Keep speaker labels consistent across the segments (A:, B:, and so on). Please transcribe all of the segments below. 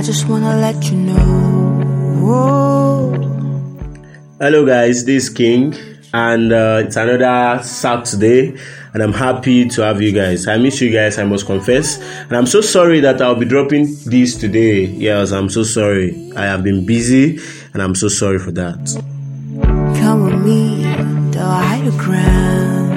A: I just wanna let you know.
B: Hello, guys, this is King, and uh, it's another Saturday, and I'm happy to have you guys. I miss you guys, I must confess, and I'm so sorry that I'll be dropping this today. Yes, I'm so sorry. I have been busy, and I'm so sorry for that.
A: Come with me, the higher ground.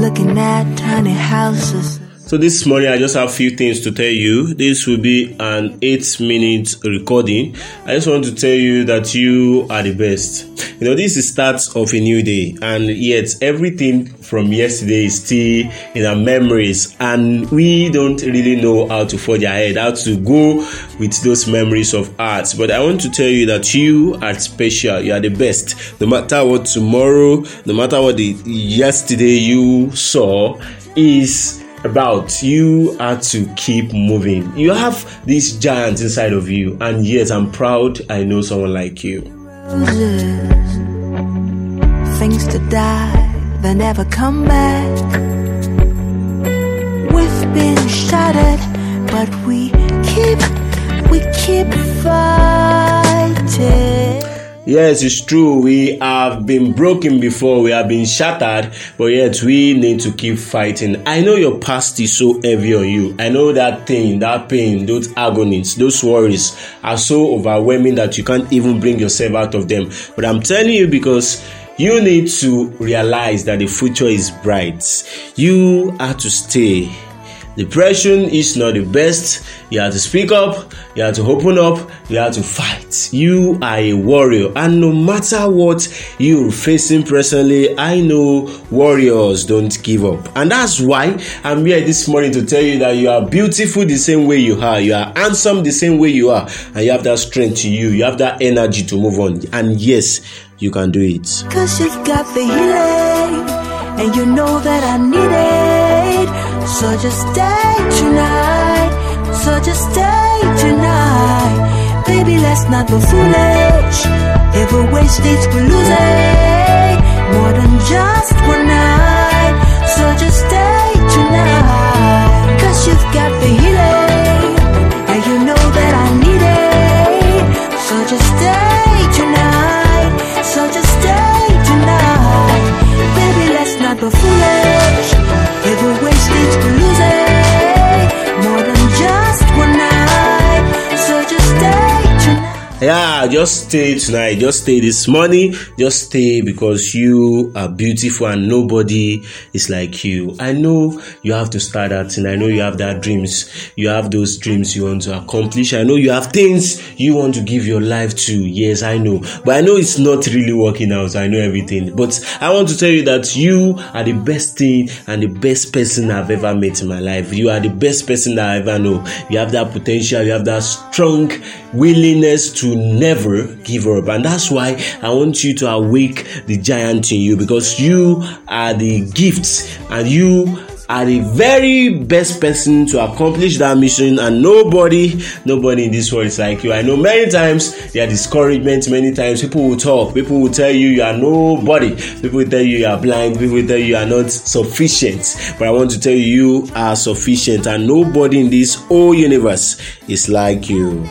A: Looking at tiny houses.
B: So this morning I just have a few things to tell you. This will be an 8 minute recording. I just want to tell you that you are the best. You know, this is start of a new day and yet everything from yesterday is still in our memories and we don't really know how to forge ahead, how to go with those memories of art. But I want to tell you that you are special. You are the best. No matter what tomorrow, no matter what the yesterday you saw is about you are to keep moving. You have this giant inside of you, and yes I'm proud I know someone like you.
A: Roses, things to die, they never come back. We've been shattered, but we keep, we keep fighting.
B: Yes, it's true. We have been broken before, we have been shattered, but yet we need to keep fighting. I know your past is so heavy on you. I know that thing, that pain, those agonies, those worries are so overwhelming that you can't even bring yourself out of them. But I'm telling you because you need to realize that the future is bright. You have to stay. Depression is not the best. You have to speak up, you have to open up, you have to fight. You are a warrior, and no matter what you're facing presently, I know warriors don't give up. And that's why I'm here this morning to tell you that you are beautiful the same way you are, you are handsome the same way you are, and you have that strength to you, you have that energy to move on. And yes, you can do it.
A: Cause you've got the healing, and you know that I need. So just stay tonight, so just stay tonight. Baby, let's not be foolish. If we waste it, we lose it. More than just one night, so
B: Yeah, just stay tonight. Just stay this morning. Just stay because you are beautiful and nobody is like you. I know you have to start that and I know you have that dreams. You have those dreams you want to accomplish. I know you have things you want to give your life to. Yes, I know. But I know it's not really working out. I know everything. But I want to tell you that you are the best thing and the best person I've ever met in my life. You are the best person that I ever know. You have that potential. You have that strong willingness to never give up. And that's why I want you to awake the giant in you because you are the gifts and you are the very best person to accomplish that mission. And nobody nobody in this world is like you. I know many times there are discouragement many times people will talk people will tell you you are nobody people will tell you you are blind people will tell you you are not sufficient. But i want to tell you you are sufficient and nobody in this whole universe is like you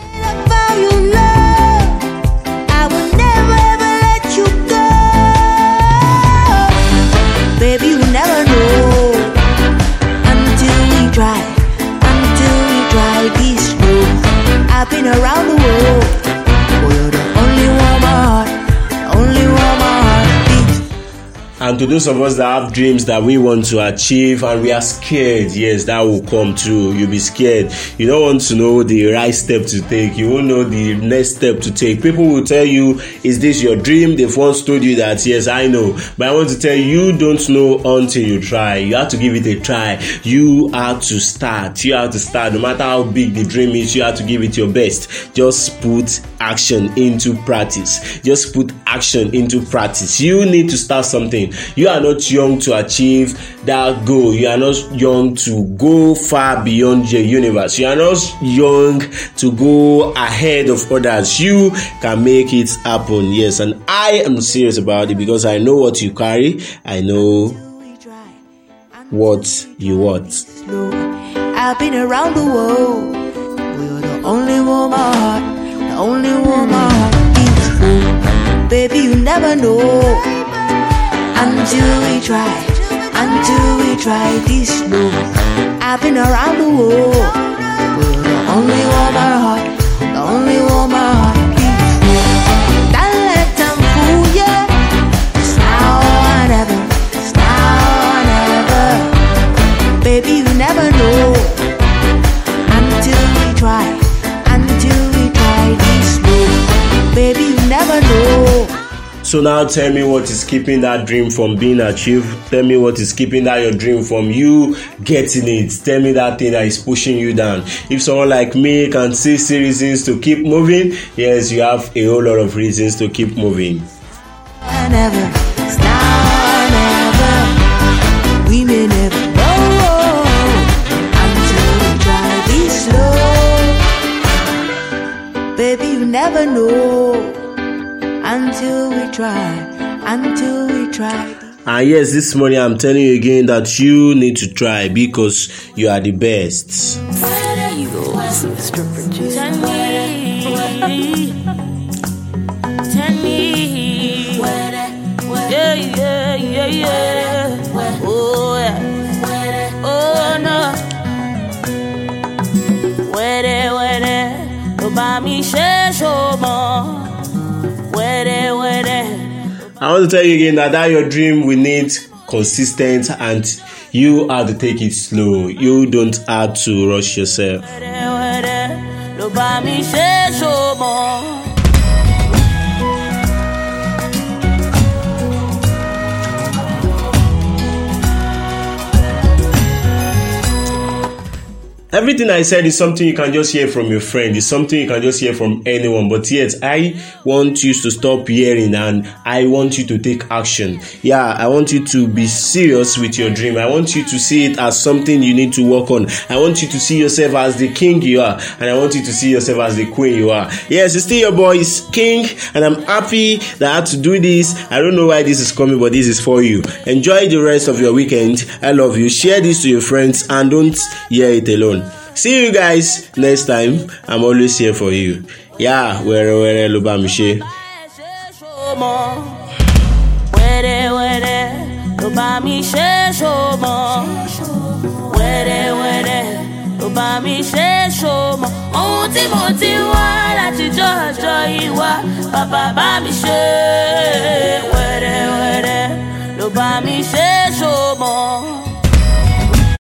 B: to those of us that have dreams that we want to achieve and we are scared, yes, that will come true. You'll be scared. You don't want to know the right step to take. You won't know the next step to take. People will tell you, Is this your dream? They've once told you that, yes, I know. But I want to tell you, you don't know until you try. You have to give it a try. You have to start. You have to start. No matter how big the dream is, you have to give it your best. Just put action into practice. Just put action into practice. You need to start something. You are not young to achieve that goal. You are not young to go far beyond your universe. You are not young to go ahead of others. You can make it happen. Yes, and I am serious about it because I know what you carry. I know what you want.
A: I've been around the world, You're the only one my heart, the only one my heart. Baby, you never know until we try, until we try this love. I've been around the world. You're the only one my heart, the only one my heart. Baby, you never know
B: So now tell me what is keeping that dream from being achieved. Tell me what is keeping that your dream from you getting it. Tell me that thing that is pushing you down. If someone like me can see reasons to keep moving, yes, you have a whole lot of reasons to keep moving.
A: Try, until we try.
B: And yes, this morning I'm telling you again that you need to try because you are the best.
C: There you go, Mr. Producer. Tell me, tell me, yeah, yeah, yeah, yeah. Oh, yeah. Oh, no. Wẹ́rẹ́ wẹ́rẹ́ ló bá mi ṣe ṣòmọ́. Wẹ́rẹ́ wẹ́rẹ́.
B: I want to tell you again that, that your dream will need consistent and you have to take it slow. You don't have to rush yourself. Everything I said is something you can just hear from your friend. It's something you can just hear from anyone. But yet, I want you to stop hearing and I want you to take action. Yeah, I want you to be serious with your dream. I want you to see it as something you need to work on. I want you to see yourself as the king you are. And I want you to see yourself as the queen you are. Yes, it's still your boy's king. And I'm happy that I had to do this. I don't know why this is coming, but this is for you. Enjoy the rest of your weekend. I love you. Share this to your friends and don't hear it alone. See you guys next time. I'm always here for you. Yeah, wẹ́rẹ́ wẹ́rẹ́ ló bá mi ṣe.
C: Wẹ́rẹ́ wẹ́rẹ́ ló bá mi ṣe ṣòmọ́. Wẹ́rẹ́ wẹ́rẹ́ ló. Ohun tí mo ti wá láti jọjọ ìwà bàbá bá mi ṣe. Wẹ́rẹ́ wẹ́rẹ́ ló bá.